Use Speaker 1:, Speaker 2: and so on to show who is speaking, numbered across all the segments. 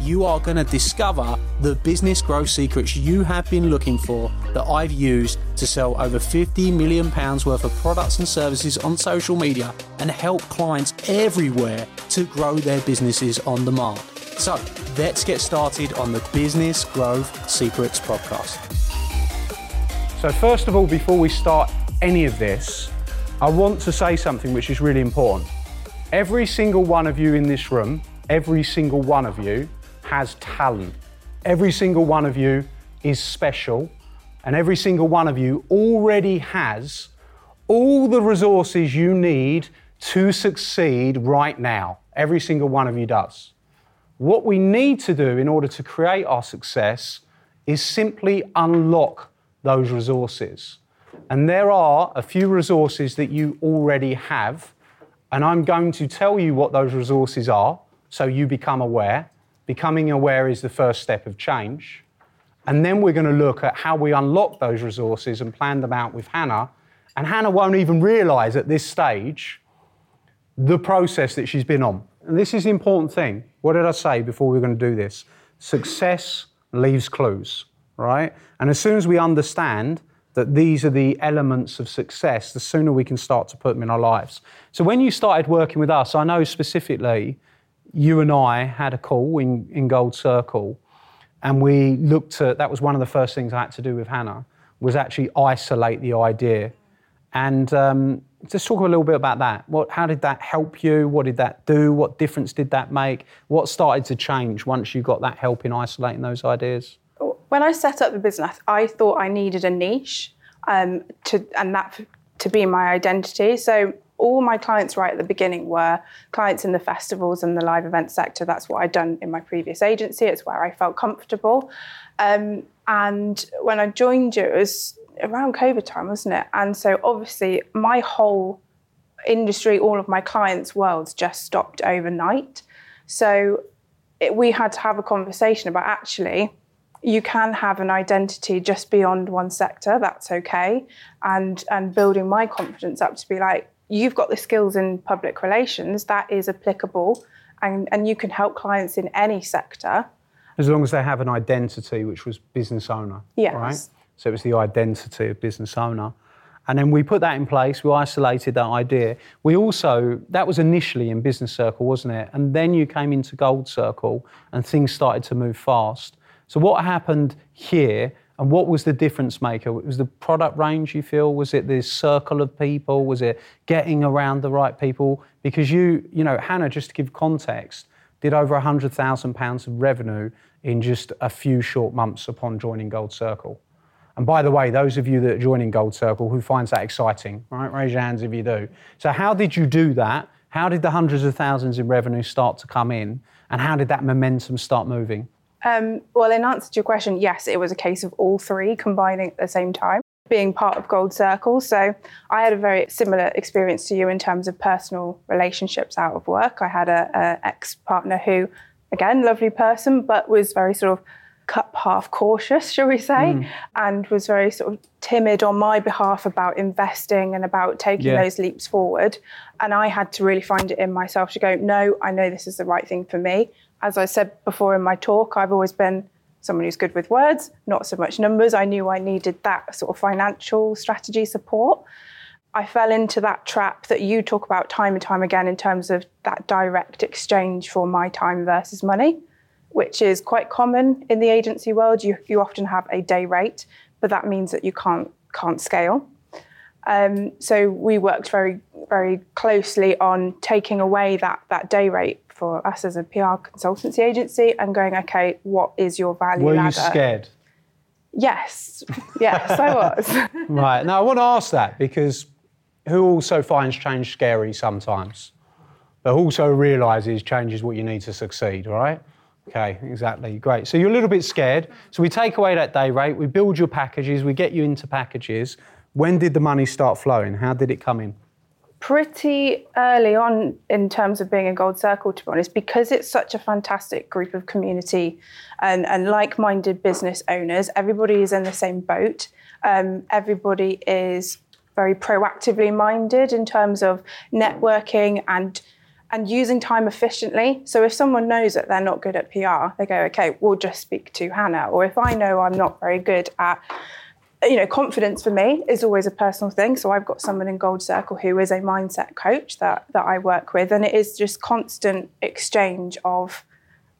Speaker 1: You are going to discover the business growth secrets you have been looking for that I've used to sell over 50 million pounds worth of products and services on social media and help clients everywhere to grow their businesses on demand. So, let's get started on the Business Growth Secrets podcast.
Speaker 2: So, first of all, before we start any of this, I want to say something which is really important. Every single one of you in this room, every single one of you has talent. Every single one of you is special, and every single one of you already has all the resources you need to succeed right now. Every single one of you does. What we need to do in order to create our success is simply unlock those resources. And there are a few resources that you already have, and I'm going to tell you what those resources are so you become aware. Becoming aware is the first step of change. And then we're going to look at how we unlock those resources and plan them out with Hannah. And Hannah won't even realize at this stage the process that she's been on. And this is the important thing. What did I say before we were going to do this? Success leaves clues, right? And as soon as we understand that these are the elements of success, the sooner we can start to put them in our lives. So when you started working with us, I know specifically you and I had a call in, in Gold Circle, and we looked at that was one of the first things I had to do with Hannah was actually isolate the idea. And um, just talk a little bit about that. What, how did that help you? What did that do? What difference did that make? What started to change once you got that help in isolating those ideas?
Speaker 3: when I set up the business, I thought I needed a niche um, to, and that to be my identity. So all my clients right at the beginning were clients in the festivals and the live event sector. That's what I'd done in my previous agency. It's where I felt comfortable. Um, and when I joined you, it was around COVID time, wasn't it? And so obviously my whole industry, all of my clients' worlds just stopped overnight. So it, we had to have a conversation about actually you can have an identity just beyond one sector that's okay and and building my confidence up to be like you've got the skills in public relations that is applicable and and you can help clients in any sector.
Speaker 2: As long as they have an identity which was business owner
Speaker 3: yes.
Speaker 2: right? So it was the identity of business owner. And then we put that in place we isolated that idea. We also that was initially in business circle wasn't it? And then you came into gold circle and things started to move fast. So what happened here and what was the difference maker? Was the product range you feel? Was it this circle of people? Was it getting around the right people? Because you, you know, Hannah, just to give context, did over £100,000 of revenue in just a few short months upon joining Gold Circle. And by the way, those of you that are joining Gold Circle, who finds that exciting, right? Raise your hands if you do. So how did you do that? How did the hundreds of thousands in revenue start to come in? And how did that momentum start moving?
Speaker 3: Um, well, in answer to your question, yes, it was a case of all three combining at the same time, being part of Gold Circle. So I had a very similar experience to you in terms of personal relationships out of work. I had a, a ex partner who, again, lovely person, but was very sort of cup half cautious, shall we say, mm. and was very sort of timid on my behalf about investing and about taking yeah. those leaps forward. And I had to really find it in myself to go, no, I know this is the right thing for me as I said before in my talk, I've always been someone who's good with words, not so much numbers. I knew I needed that sort of financial strategy support. I fell into that trap that you talk about time and time again in terms of that direct exchange for my time versus money, which is quite common in the agency world. You, you often have a day rate, but that means that you can't can't scale. Um, so we worked very very closely on taking away that that day rate for us as a PR consultancy agency and going, okay, what is your value
Speaker 2: Were
Speaker 3: ladder?
Speaker 2: you scared?
Speaker 3: Yes, yes, I was.
Speaker 2: right. Now, I want to ask that because who also finds change scary sometimes, but also realizes change is what you need to succeed, right? Okay, exactly. Great. So you're a little bit scared. So we take away that day rate, we build your packages, we get you into packages. When did the money start flowing? How did it come in?
Speaker 3: Pretty early on in terms of being a gold circle to be honest because it's such a fantastic group of community and, and like-minded business owners everybody is in the same boat um, everybody is very proactively minded in terms of networking and and using time efficiently. So if someone knows that they're not good at PR, they go, okay, we'll just speak to Hannah. Or if I know I'm not very good at you know, confidence for me is always a personal thing. So I've got someone in Gold Circle who is a mindset coach that that I work with, and it is just constant exchange of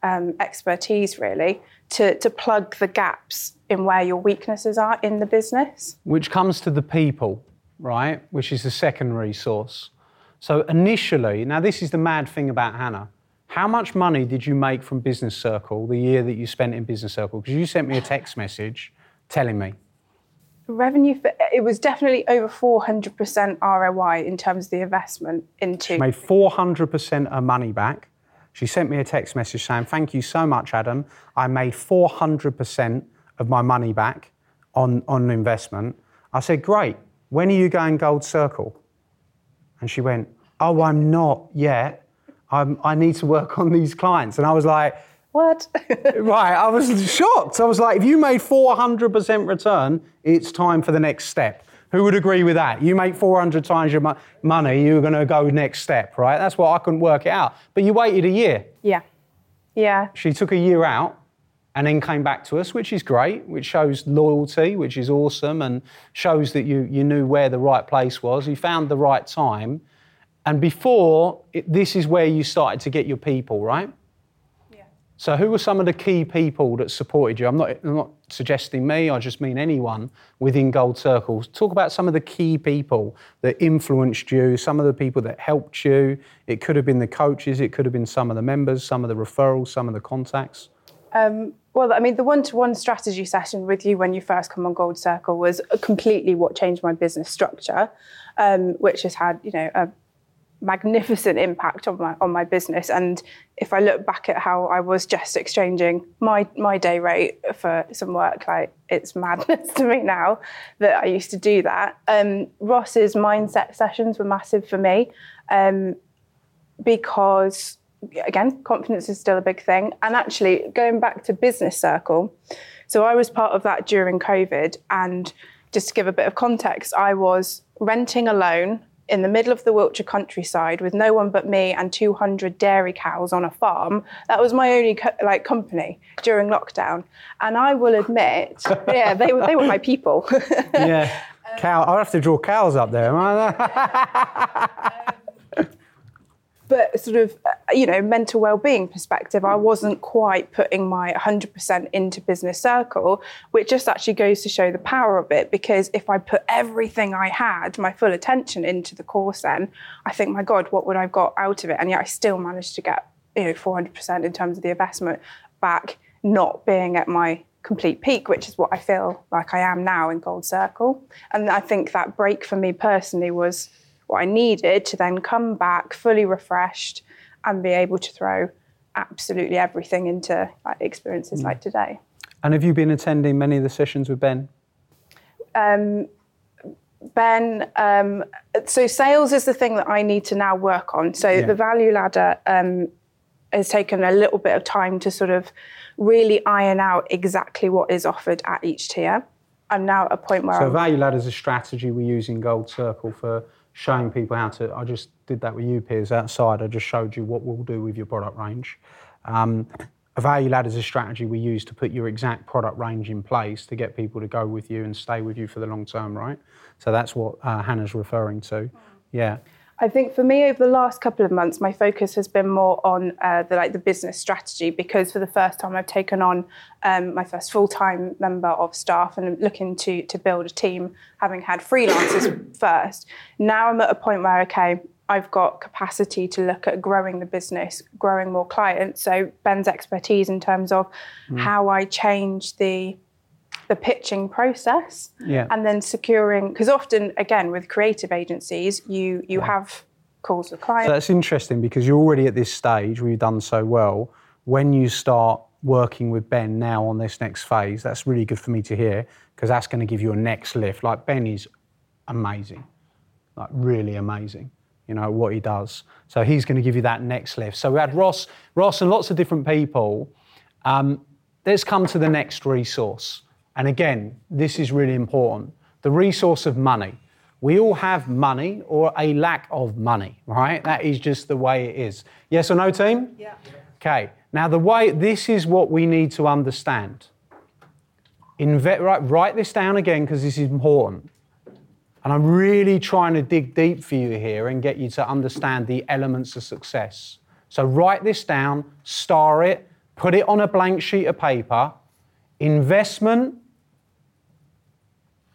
Speaker 3: um, expertise, really, to to plug the gaps in where your weaknesses are in the business.
Speaker 2: Which comes to the people, right? Which is the secondary source. So initially, now this is the mad thing about Hannah. How much money did you make from Business Circle the year that you spent in Business Circle? Because you sent me a text message telling me
Speaker 3: revenue for it was definitely over 400% ROI in terms of the investment into
Speaker 2: she made 400% of money back. She sent me a text message saying, "Thank you so much, Adam. I made 400% of my money back on on investment." I said, "Great. When are you going Gold Circle?" And she went, "Oh, I'm not yet. I'm, I need to work on these clients." And I was like,
Speaker 3: what?
Speaker 2: right, I was shocked. I was like, if you made 400% return, it's time for the next step. Who would agree with that? You make 400 times your mo- money, you're going to go next step, right? That's what I couldn't work it out. But you waited a year.
Speaker 3: Yeah. Yeah.
Speaker 2: She took a year out and then came back to us, which is great, which shows loyalty, which is awesome, and shows that you, you knew where the right place was. You found the right time. And before, it, this is where you started to get your people, right? So, who were some of the key people that supported you? I'm not, I'm not suggesting me, I just mean anyone within Gold Circles. Talk about some of the key people that influenced you, some of the people that helped you. It could have been the coaches, it could have been some of the members, some of the referrals, some of the contacts.
Speaker 3: Um, well, I mean, the one to one strategy session with you when you first come on Gold Circle was completely what changed my business structure, um, which has had, you know, a magnificent impact on my on my business. And if I look back at how I was just exchanging my my day rate for some work, like it's madness to me now that I used to do that. Um, Ross's mindset sessions were massive for me um, because again, confidence is still a big thing. And actually, going back to business circle, so I was part of that during COVID and. Just to give a bit of context, I was renting alone in the middle of the Wiltshire countryside with no one but me and 200 dairy cows on a farm. That was my only co- like company during lockdown. And I will admit, yeah, they were they were my people.
Speaker 2: yeah, cow. I'll have to draw cows up there.
Speaker 3: Um, but sort of uh, you know mental well-being perspective i wasn't quite putting my 100% into business circle which just actually goes to show the power of it because if i put everything i had my full attention into the course then i think my god what would i've got out of it? And yet i still managed to get you know 400% in terms of the investment back not being at my complete peak which is what i feel like i am now in gold circle. And i think that break for me personally was what I needed to then come back fully refreshed and be able to throw absolutely everything into experiences mm. like today.
Speaker 2: And have you been attending many of the sessions with Ben? Um,
Speaker 3: ben, um, so sales is the thing that I need to now work on. So yeah. the value ladder um, has taken a little bit of time to sort of really iron out exactly what is offered at each tier. I'm now at a point where.
Speaker 2: So
Speaker 3: I'm,
Speaker 2: value ladder is a strategy we use in Gold Circle for showing people how to. I just did that with you, Piers, outside. I just showed you what we'll do with your product range. Um, a value ladder is a strategy we use to put your exact product range in place to get people to go with you and stay with you for the long term, right? So that's what uh, Hannah's referring to. Yeah.
Speaker 3: I think for me over the last couple of months, my focus has been more on uh, the like the business strategy because for the first time I've taken on um, my first full time member of staff and I'm looking to to build a team, having had freelancers first. Now I'm at a point where okay, I've got capacity to look at growing the business, growing more clients. So Ben's expertise in terms of mm. how I change the the pitching process yeah. and then securing because often again with creative agencies you you yeah. have calls with clients
Speaker 2: so that's interesting because you're already at this stage where you've done so well when you start working with Ben now on this next phase. That's really good for me to hear because that's going to give you a next lift. Like Ben is amazing, like really amazing. You know what he does. So he's going to give you that next lift. So we had Ross, Ross, and lots of different people. Um, let's come to the next resource. And again, this is really important the resource of money. We all have money or a lack of money, right? That is just the way it is. Yes or no, team?
Speaker 3: Yeah.
Speaker 2: Okay. Now, the way this is what we need to understand. Inve- right, write this down again because this is important. And I'm really trying to dig deep for you here and get you to understand the elements of success. So, write this down, star it, put it on a blank sheet of paper. Investment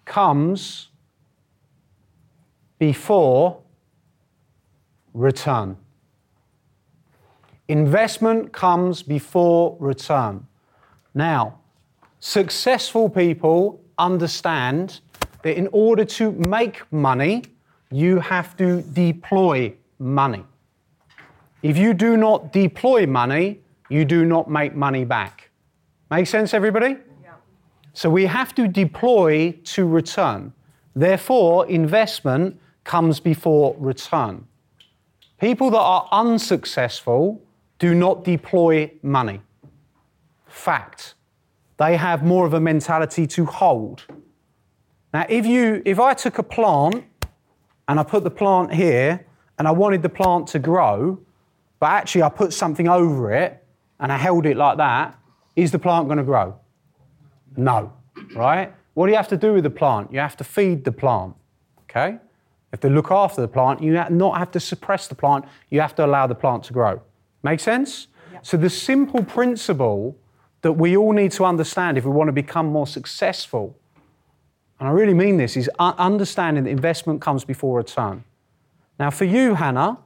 Speaker 2: comes before return. Investment comes before return. Now, successful people understand that in order to make money, you have to deploy money. If you do not deploy money, you do not make money back. Make sense, everybody? So we have to deploy to return. Therefore, investment comes before return. People that are unsuccessful do not deploy money. Fact. They have more of a mentality to hold. Now, if you if I took a plant and I put the plant here and I wanted the plant to grow, but actually I put something over it and I held it like that, is the plant going to grow? No. Right? What do you have to do with the plant? You have to feed the plant. Okay? You have to look after the plant. You not have to suppress the plant. You have to allow the plant to grow. Make sense? So the simple principle that we all need to understand if we want to become more successful, and I really mean this, is understanding that investment comes before return. Now, for you, Hannah,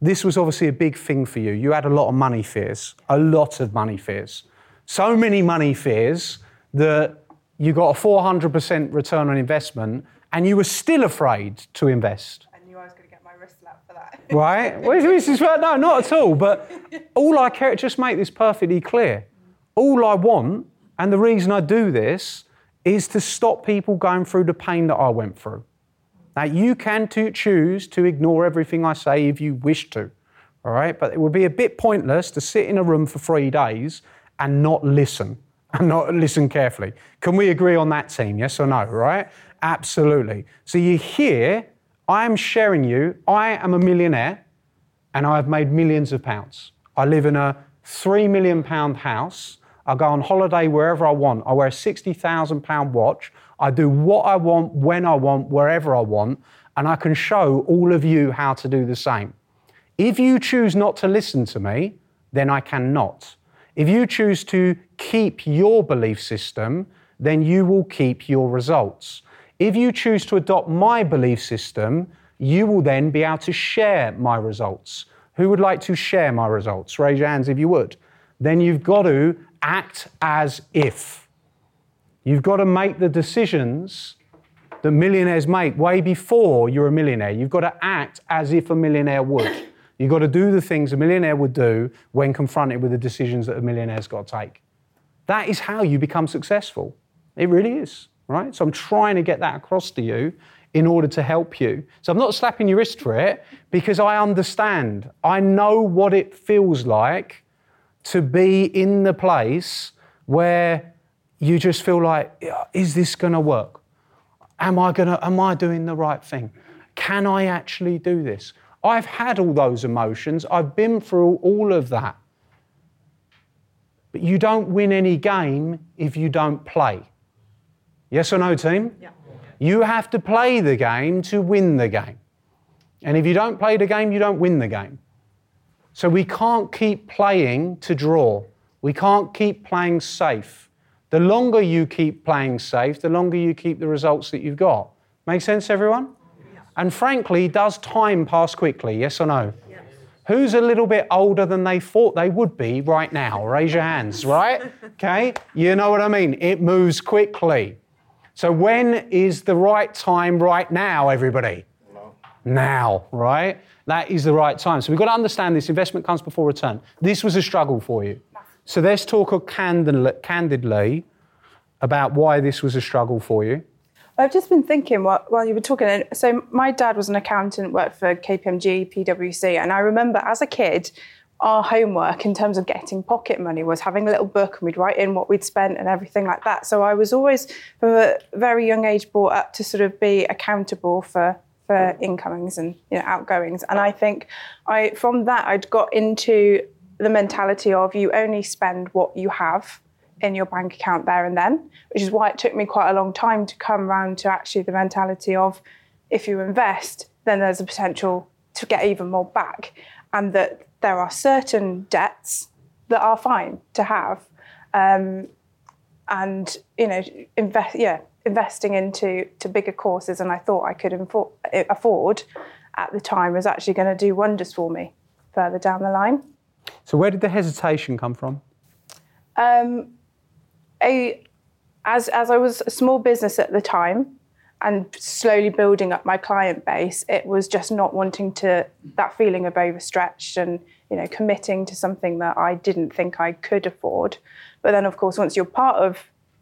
Speaker 2: this was obviously a big thing for you. You had a lot of money fears, a lot of money fears. So many money fears that you got a 400% return on investment and you were still afraid to invest.
Speaker 3: I knew I was going to get my wrist slapped for that.
Speaker 2: right? Well, this is, no, not at all. But all I care, just make this perfectly clear. All I want, and the reason I do this, is to stop people going through the pain that I went through. Now, you can to choose to ignore everything I say if you wish to, all right? But it would be a bit pointless to sit in a room for three days and not listen and not listen carefully. Can we agree on that team? Yes or no, right? Absolutely. So you hear, I am sharing you, I am a millionaire and I have made millions of pounds. I live in a three million pound house. I go on holiday wherever I want. I wear a 60,000 pound watch. I do what I want, when I want, wherever I want, and I can show all of you how to do the same. If you choose not to listen to me, then I cannot. If you choose to keep your belief system, then you will keep your results. If you choose to adopt my belief system, you will then be able to share my results. Who would like to share my results? Raise your hands if you would. Then you've got to act as if. You've got to make the decisions that millionaires make way before you're a millionaire. You've got to act as if a millionaire would. You've got to do the things a millionaire would do when confronted with the decisions that a millionaire's got to take. That is how you become successful. It really is right? So I'm trying to get that across to you in order to help you. So I'm not slapping your wrist for it because I understand. I know what it feels like to be in the place where you just feel like, is this going to work? Am I going to, am I doing the right thing? Can I actually do this? I've had all those emotions. I've been through all of that. But you don't win any game if you don't play. Yes or no, team? Yeah. You have to play the game to win the game. And if you don't play the game, you don't win the game. So we can't keep playing to draw. We can't keep playing safe. The longer you keep playing safe, the longer you keep the results that you've got. Make sense, everyone? And frankly, does time pass quickly? Yes or no? Yes. Who's a little bit older than they thought they would be right now? Raise your hands, right? Okay? You know what I mean? It moves quickly. So, when is the right time right now, everybody? No. Now, right? That is the right time. So, we've got to understand this investment comes before return. This was a struggle for you. So let's talk candidly about why this was a struggle for you.
Speaker 3: I've just been thinking while, while you were talking. So my dad was an accountant, worked for KPMG, PwC, and I remember as a kid, our homework in terms of getting pocket money was having a little book and we'd write in what we'd spent and everything like that. So I was always, from a very young age, brought up to sort of be accountable for for incomings and you know, outgoings. And I think I from that I'd got into the mentality of you only spend what you have in your bank account there and then, which is why it took me quite a long time to come around to actually the mentality of if you invest, then there's a potential to get even more back, and that there are certain debts that are fine to have, um, and you know, invest, yeah, investing into to bigger courses, and I thought I could infor- afford at the time was actually going to do wonders for me further down the line.
Speaker 2: So, where did the hesitation come from?
Speaker 3: Um, a, as as I was a small business at the time, and slowly building up my client base, it was just not wanting to that feeling of overstretched and you know committing to something that I didn't think I could afford. But then, of course, once you're part of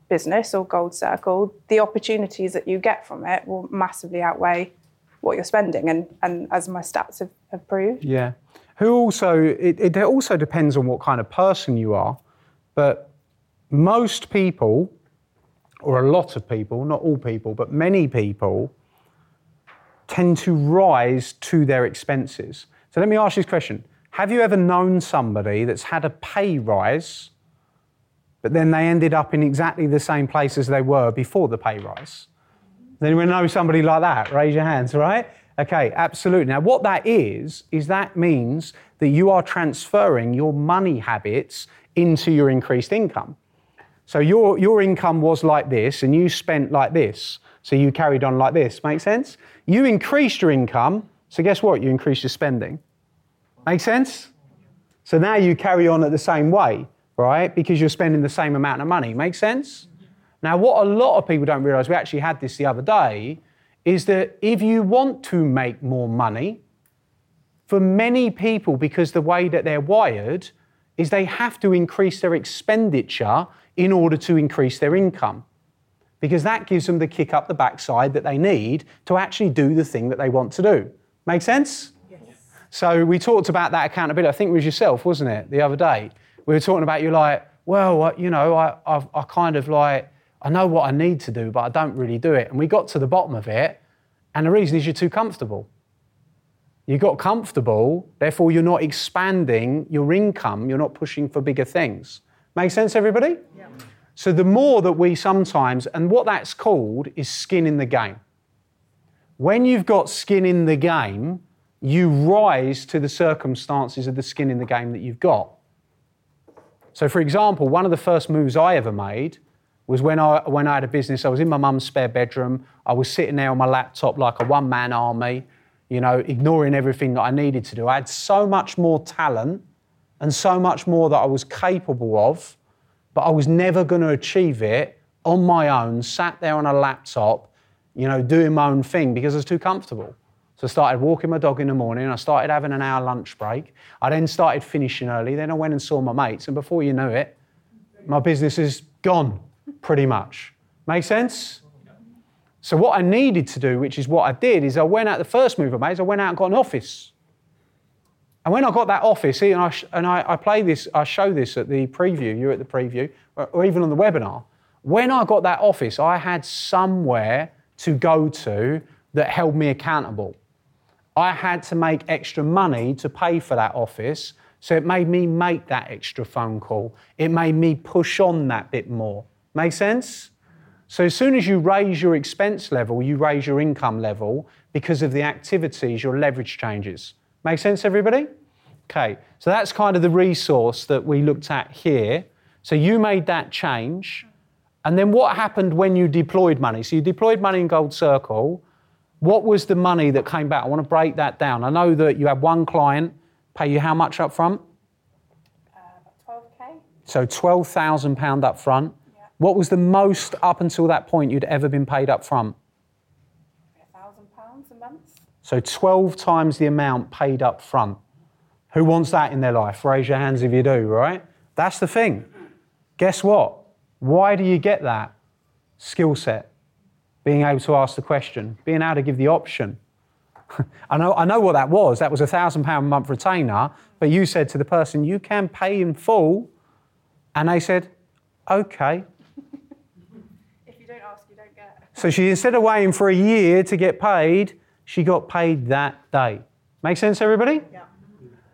Speaker 3: business or Gold Circle, the opportunities that you get from it will massively outweigh what you're spending, and and as my stats have, have proved.
Speaker 2: Yeah. Who also it, it also depends on what kind of person you are, but most people, or a lot of people, not all people, but many people, tend to rise to their expenses. So let me ask you this question Have you ever known somebody that's had a pay rise, but then they ended up in exactly the same place as they were before the pay rise? Does anyone know somebody like that? Raise your hands, right? Okay, absolutely. Now, what that is, is that means that you are transferring your money habits into your increased income. So your, your income was like this and you spent like this. So you carried on like this. Make sense? You increased your income. So guess what? You increased your spending. Make sense? So now you carry on at the same way, right? Because you're spending the same amount of money. Make sense? Now, what a lot of people don't realize, we actually had this the other day, is that if you want to make more money, for many people, because the way that they're wired, is they have to increase their expenditure in order to increase their income. Because that gives them the kick up the backside that they need to actually do the thing that they want to do. Make sense? Yes. So we talked about that accountability. I think it was yourself, wasn't it, the other day? We were talking about you like, well, you know, I, I, I kind of like, I know what I need to do, but I don't really do it. And we got to the bottom of it, and the reason is you're too comfortable. You got comfortable, therefore you're not expanding your income, you're not pushing for bigger things. Make sense, everybody? Yeah. So the more that we sometimes, and what that's called is skin in the game. When you've got skin in the game, you rise to the circumstances of the skin in the game that you've got. So, for example, one of the first moves I ever made was when I, when I had a business. I was in my mum's spare bedroom. I was sitting there on my laptop like a one man army, you know, ignoring everything that I needed to do. I had so much more talent and so much more that I was capable of, but I was never going to achieve it on my own, sat there on a laptop, you know, doing my own thing because I was too comfortable. So I started walking my dog in the morning, I started having an hour lunch break. I then started finishing early, then I went and saw my mates, and before you know it, my business is gone, pretty much. Make sense? So what I needed to do, which is what I did, is I went out, the first move I made is I went out and got an office. And when I got that office, and I, and I, I play this, I show this at the preview, you're at the preview, or, or even on the webinar. When I got that office, I had somewhere to go to that held me accountable. I had to make extra money to pay for that office, so it made me make that extra phone call. It made me push on that bit more. Make sense? So as soon as you raise your expense level, you raise your income level because of the activities, your leverage changes. Make sense, everybody? Okay, so that's kind of the resource that we looked at here. So you made that change. And then what happened when you deployed money? So you deployed money in Gold Circle. What was the money that came back? I want to break that down. I know that you had one client pay you how much up front?
Speaker 3: Uh, 12K.
Speaker 2: So £12,000 up front. Yeah. What was the most up until that point you'd ever been paid up front? So 12 times the amount paid up front. Who wants that in their life? Raise your hands if you do, right? That's the thing. Guess what? Why do you get that? Skill set. Being able to ask the question, being able to give the option. I know, I know what that was. That was a thousand pound a month retainer, but you said to the person, you can pay in full. And they said, okay.
Speaker 3: If you don't ask, you don't get.
Speaker 2: So she, instead of waiting for a year to get paid, she got paid that day. Make sense, everybody?
Speaker 3: Yeah.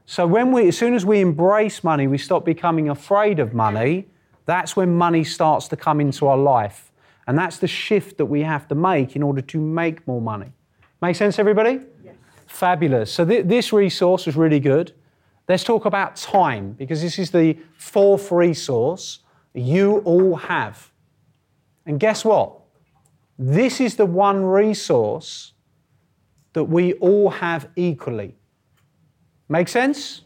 Speaker 2: So when we, as soon as we embrace money, we stop becoming afraid of money. That's when money starts to come into our life, and that's the shift that we have to make in order to make more money. Make sense, everybody?
Speaker 3: Yes.
Speaker 2: Fabulous. So th- this resource was really good. Let's talk about time because this is the fourth resource you all have. And guess what? This is the one resource that we all have equally. Make sense?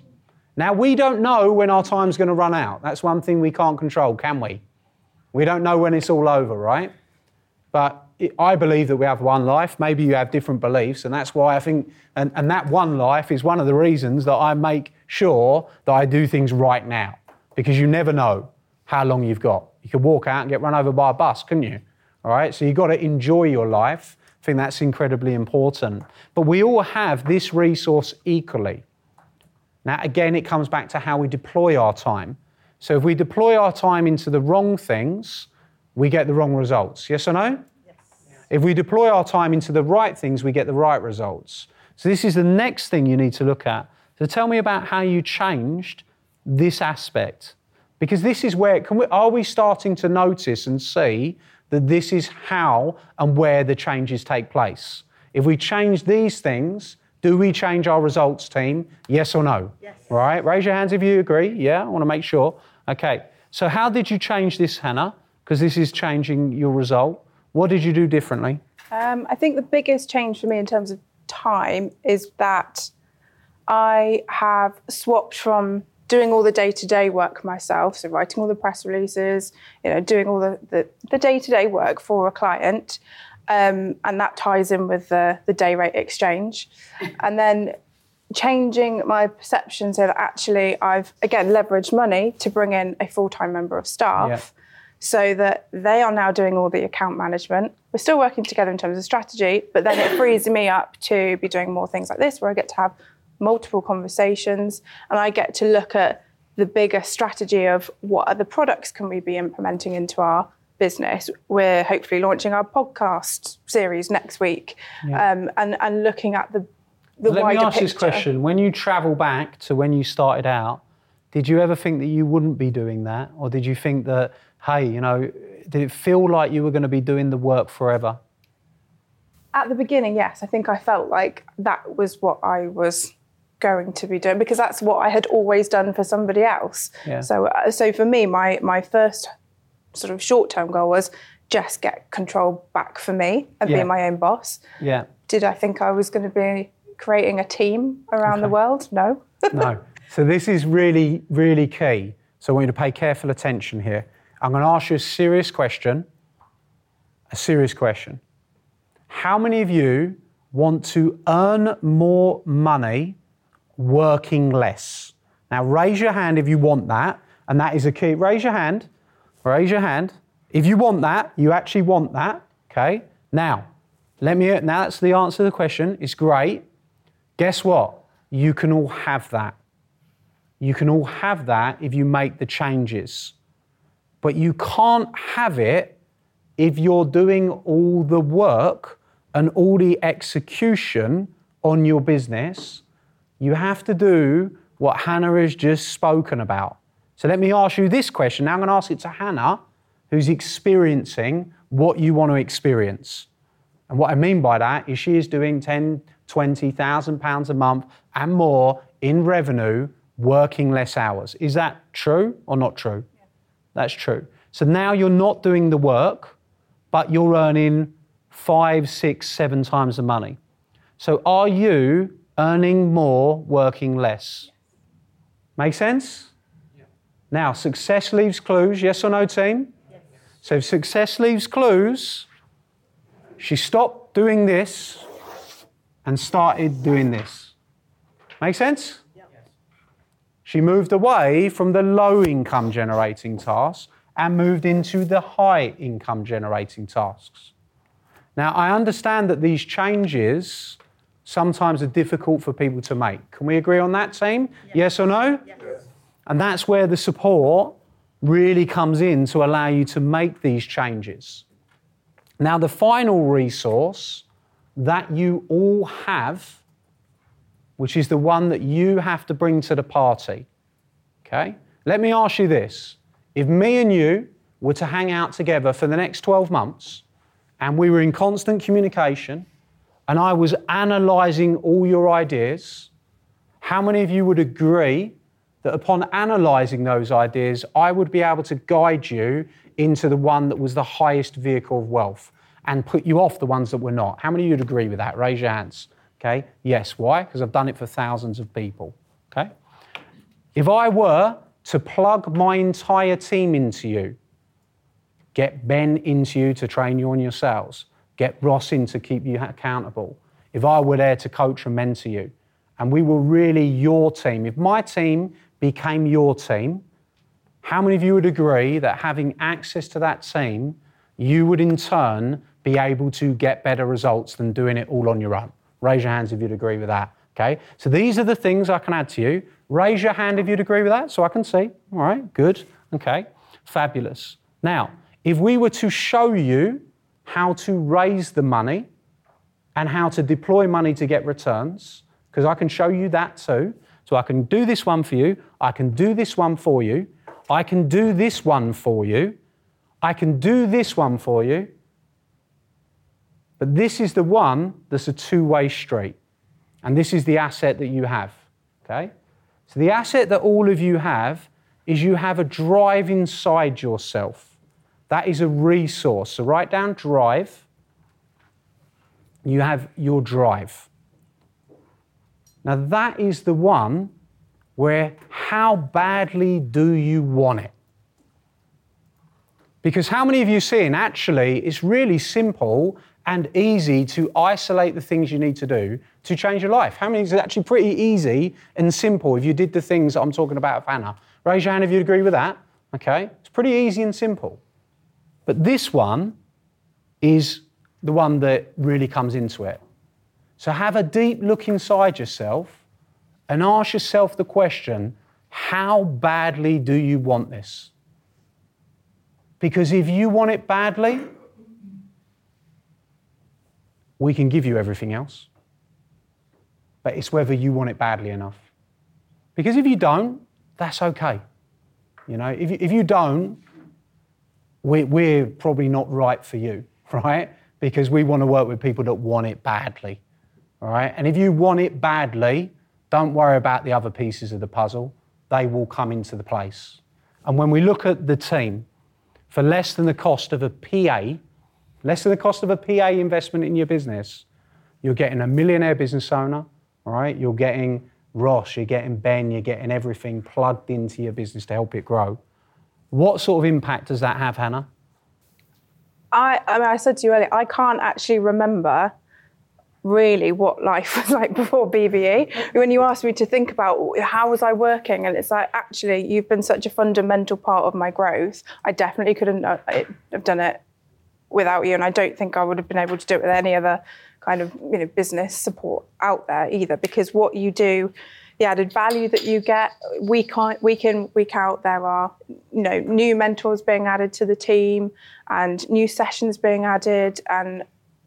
Speaker 2: Now, we don't know when our time's going to run out. That's one thing we can't control, can we? We don't know when it's all over, right? But I believe that we have one life. Maybe you have different beliefs, and that's why I think, and, and that one life is one of the reasons that I make sure that I do things right now, because you never know how long you've got. You could walk out and get run over by a bus, couldn't you? All right, so you've got to enjoy your life. I think that's incredibly important. But we all have this resource equally. Now, again, it comes back to how we deploy our time. So if we deploy our time into the wrong things, we get the wrong results. Yes or no?
Speaker 3: Yes.
Speaker 2: If we deploy our time into the right things, we get the right results. So this is the next thing you need to look at. So tell me about how you changed this aspect. Because this is where, can we, are we starting to notice and see that this is how and where the changes take place? If we change these things, do we change our results, team? Yes or no?
Speaker 3: Yes.
Speaker 2: Right? Raise your hands if you agree. Yeah, I want to make sure. Okay. So, how did you change this, Hannah? Because this is changing your result. What did you do differently?
Speaker 3: Um, I think the biggest change for me in terms of time is that I have swapped from doing all the day-to-day work myself, so writing all the press releases, you know, doing all the, the, the day-to-day work for a client, um, and that ties in with the, the day rate exchange. And then changing my perception so that actually I've, again, leveraged money to bring in a full time member of staff.
Speaker 2: Yeah.
Speaker 3: So that they are now doing all the account management. We're still working together in terms of strategy, but then it frees me up to be doing more things like this where I get to have multiple conversations and I get to look at the bigger strategy of what other products can we be implementing into our business. We're hopefully launching our podcast series next week,
Speaker 2: Yeah.
Speaker 3: um, and and looking at the the
Speaker 2: Let me ask
Speaker 3: picture.
Speaker 2: this question. When you travel back to when you started out, did you ever think that you wouldn't be doing that? Or did you think that, hey, you know, did it feel like you were going to be doing the work forever?
Speaker 3: At the beginning, yes, I think I felt like that was what I was going to be doing because that's what I had always done for somebody else.
Speaker 2: Yeah.
Speaker 3: So, uh, so for me, my my first sort of short term goal was just get control back for me and
Speaker 2: Yeah.
Speaker 3: be my own boss.
Speaker 2: Yeah.
Speaker 3: Did I think I was going to be creating a team around the world? No.
Speaker 2: No. So this is really, really key. So I want you to pay careful attention here. I'm going to ask you a serious question. A serious question. How many of you want to earn more money working less? Now raise your hand if you want that, and that is a key. Raise your hand. Raise your hand. If you want that, you actually want that. Okay. Now, let me. Now that's the answer to the question. It's great. Guess what? You can all have that. You can all have that if you make the changes. But you can't have it if you're doing all the work and all the execution on your business. You have to do what Hannah has just spoken about. So let me ask you this question. Now I'm going to ask it to Hannah, who's experiencing what you want to experience. And what I mean by that is she is doing 10, 20,000 pounds a month and more in revenue working less hours. Is that true or not true? That's true. So now you're not doing the work, but you're earning five, six, seven times the money. So are you earning more working less? Make sense? Now, success leaves clues, yes or no, team? So if success leaves clues, she stopped doing this and started doing this. Make sense? She moved away from the low income generating tasks and moved into the high income generating tasks. Now, I understand that these changes sometimes are difficult for people to make. Can we agree on that, team? Yes or no? Yes. And that's where the support really comes in to allow you to make these changes. Now, the final resource that you all have, which is the one that you have to bring to the party, okay? Let me ask you this. If me and you were to hang out together for the next 12 months and we were in constant communication and I was analysing all your ideas, how many of you would agree that upon analysing those ideas, I would be able to guide you into the one that was the highest vehicle of wealth and put you off the ones that were not? How many of you would agree with that? Raise your hands. Okay? Yes. Why? Because I've done it for thousands of people. Okay? If I were to plug my entire team into you, get Ben into you to train you on your sales, get Ross in to keep you accountable, if I were there to coach and mentor you, and we were really your team, if my team became your team, how many of you would agree that having access to that team, you would in turn be able to get better results than doing it all on your own? Raise your hands if you'd agree with that. Okay, so these are the things I can add to you. Raise your hand if you'd agree with that so I can see. All right, good. Okay, fabulous. Now, if we were to show you how to raise the money and how to deploy money to get returns, because I can show you that too. So I can do this one for you, I can do this one for you, I can do this one for you, I can do this one for you. But this is the one that's a two way street. And this is the asset that you have. Okay? So the asset that all of you have is you have a drive inside yourself. That is a resource. So write down drive. You have your drive. Now, that is the one where how badly do you want it? Because how many of you seeing actually it's really simple and easy to isolate the things you need to do to change your life? How many is actually pretty easy and simple if you did the things I'm talking about of Hannah? Raise your hand if you agree with that. Okay? It's pretty easy and simple. But this one is the one that really comes into it. So have a deep look inside yourself and ask yourself the question how badly do you want this? Because if you want it badly, we can give you everything else. But it's whether you want it badly enough. Because if you don't, that's okay. You know, if, if you don't, we're, we're probably not right for you, right? Because we want to work with people that want it badly. All right? And if you want it badly, don't worry about the other pieces of the puzzle. They will come into the place. And when we look at the team, for less than the cost of a PA, less than the cost of a PA investment in your business, you're getting a millionaire business owner, all right? You're getting Ross, you're getting Ben, you're getting everything plugged into your business to help it grow. What sort of impact does that have, Hannah?
Speaker 3: I, I, mean, I said to you earlier, I can't actually remember really what life was like before BBE. When you asked me to think about how was I working, and it's like actually you've been such a fundamental part of my growth. I definitely couldn't uh, have done it without you, and I don't think I would have been able to do it with any other kind of you know business support out there either. Because what you do, the added value that you get week on week in week out, there are you know new mentors being added to the team and new sessions being added and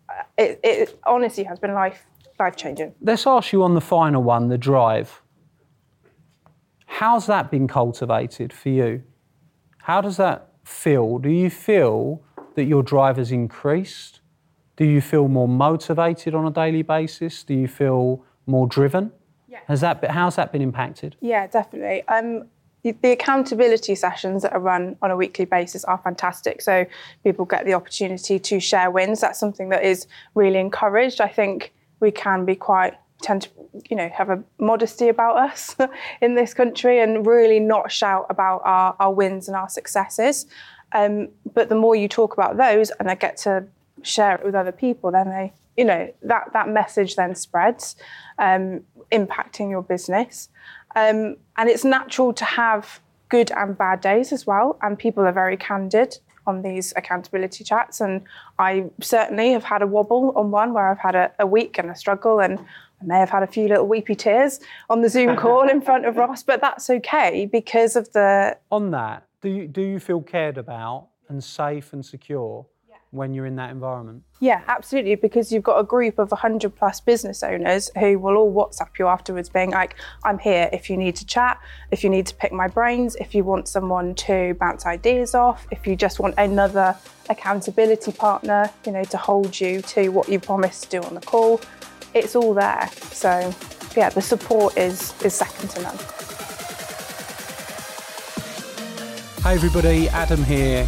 Speaker 3: uh, it, it honestly has been life life changing.
Speaker 2: Let's ask you on the final one, the drive. How's that been cultivated for you? How does that feel? Do you feel that your drive has increased? Do you feel more motivated on a daily basis? Do you feel more driven?
Speaker 3: Yeah.
Speaker 2: Has that been, how's that been impacted?
Speaker 3: Yeah, definitely. Um, the accountability sessions that are run on a weekly basis are fantastic. So people get the opportunity to share wins. That's something that is really encouraged. I think we can be quite tend to you know have a modesty about us in this country and really not shout about our, our wins and our successes. Um, but the more you talk about those and I get to share it with other people, then they you know that that message then spreads, um, impacting your business. Um, and it's natural to have good and bad days as well. And people are very candid on these accountability chats. And I certainly have had a wobble on one where I've had a, a week and a struggle and I may have had a few little weepy tears on the Zoom call in front of Ross, but that's okay because of the.
Speaker 4: On that, do you, do you feel cared about and safe and secure when you're in that environment?
Speaker 3: Yeah, absolutely. Because you've got a group of 100 plus business owners who will all WhatsApp you afterwards, being like, I'm here if you need to chat, if you need to pick my brains, if you want someone to bounce ideas off, if you just want another accountability partner, you know, to hold you to what you promised to do on the call. It's all there. So, yeah, the support is, is second to none.
Speaker 2: Hi, everybody, Adam here,